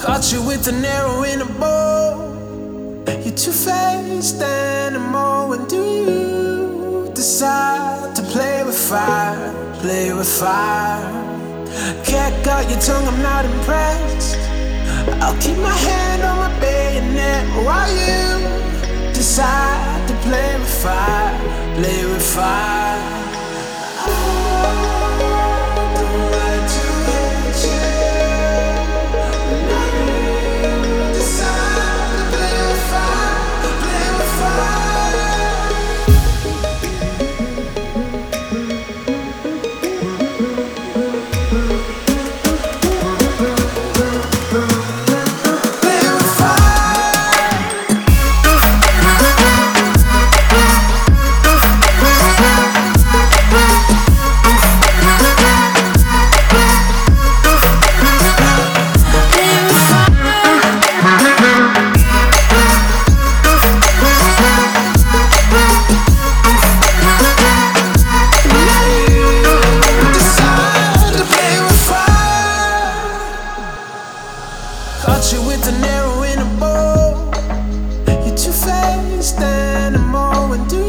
Caught you with an arrow in a bow. You're two faced animal. When do you decide to play with fire? Play with fire. Cat got your tongue, I'm not impressed. I'll keep my hand on my bayonet while you decide to play with fire. Play with fire. An arrow in a bow. You're two faced animal. When do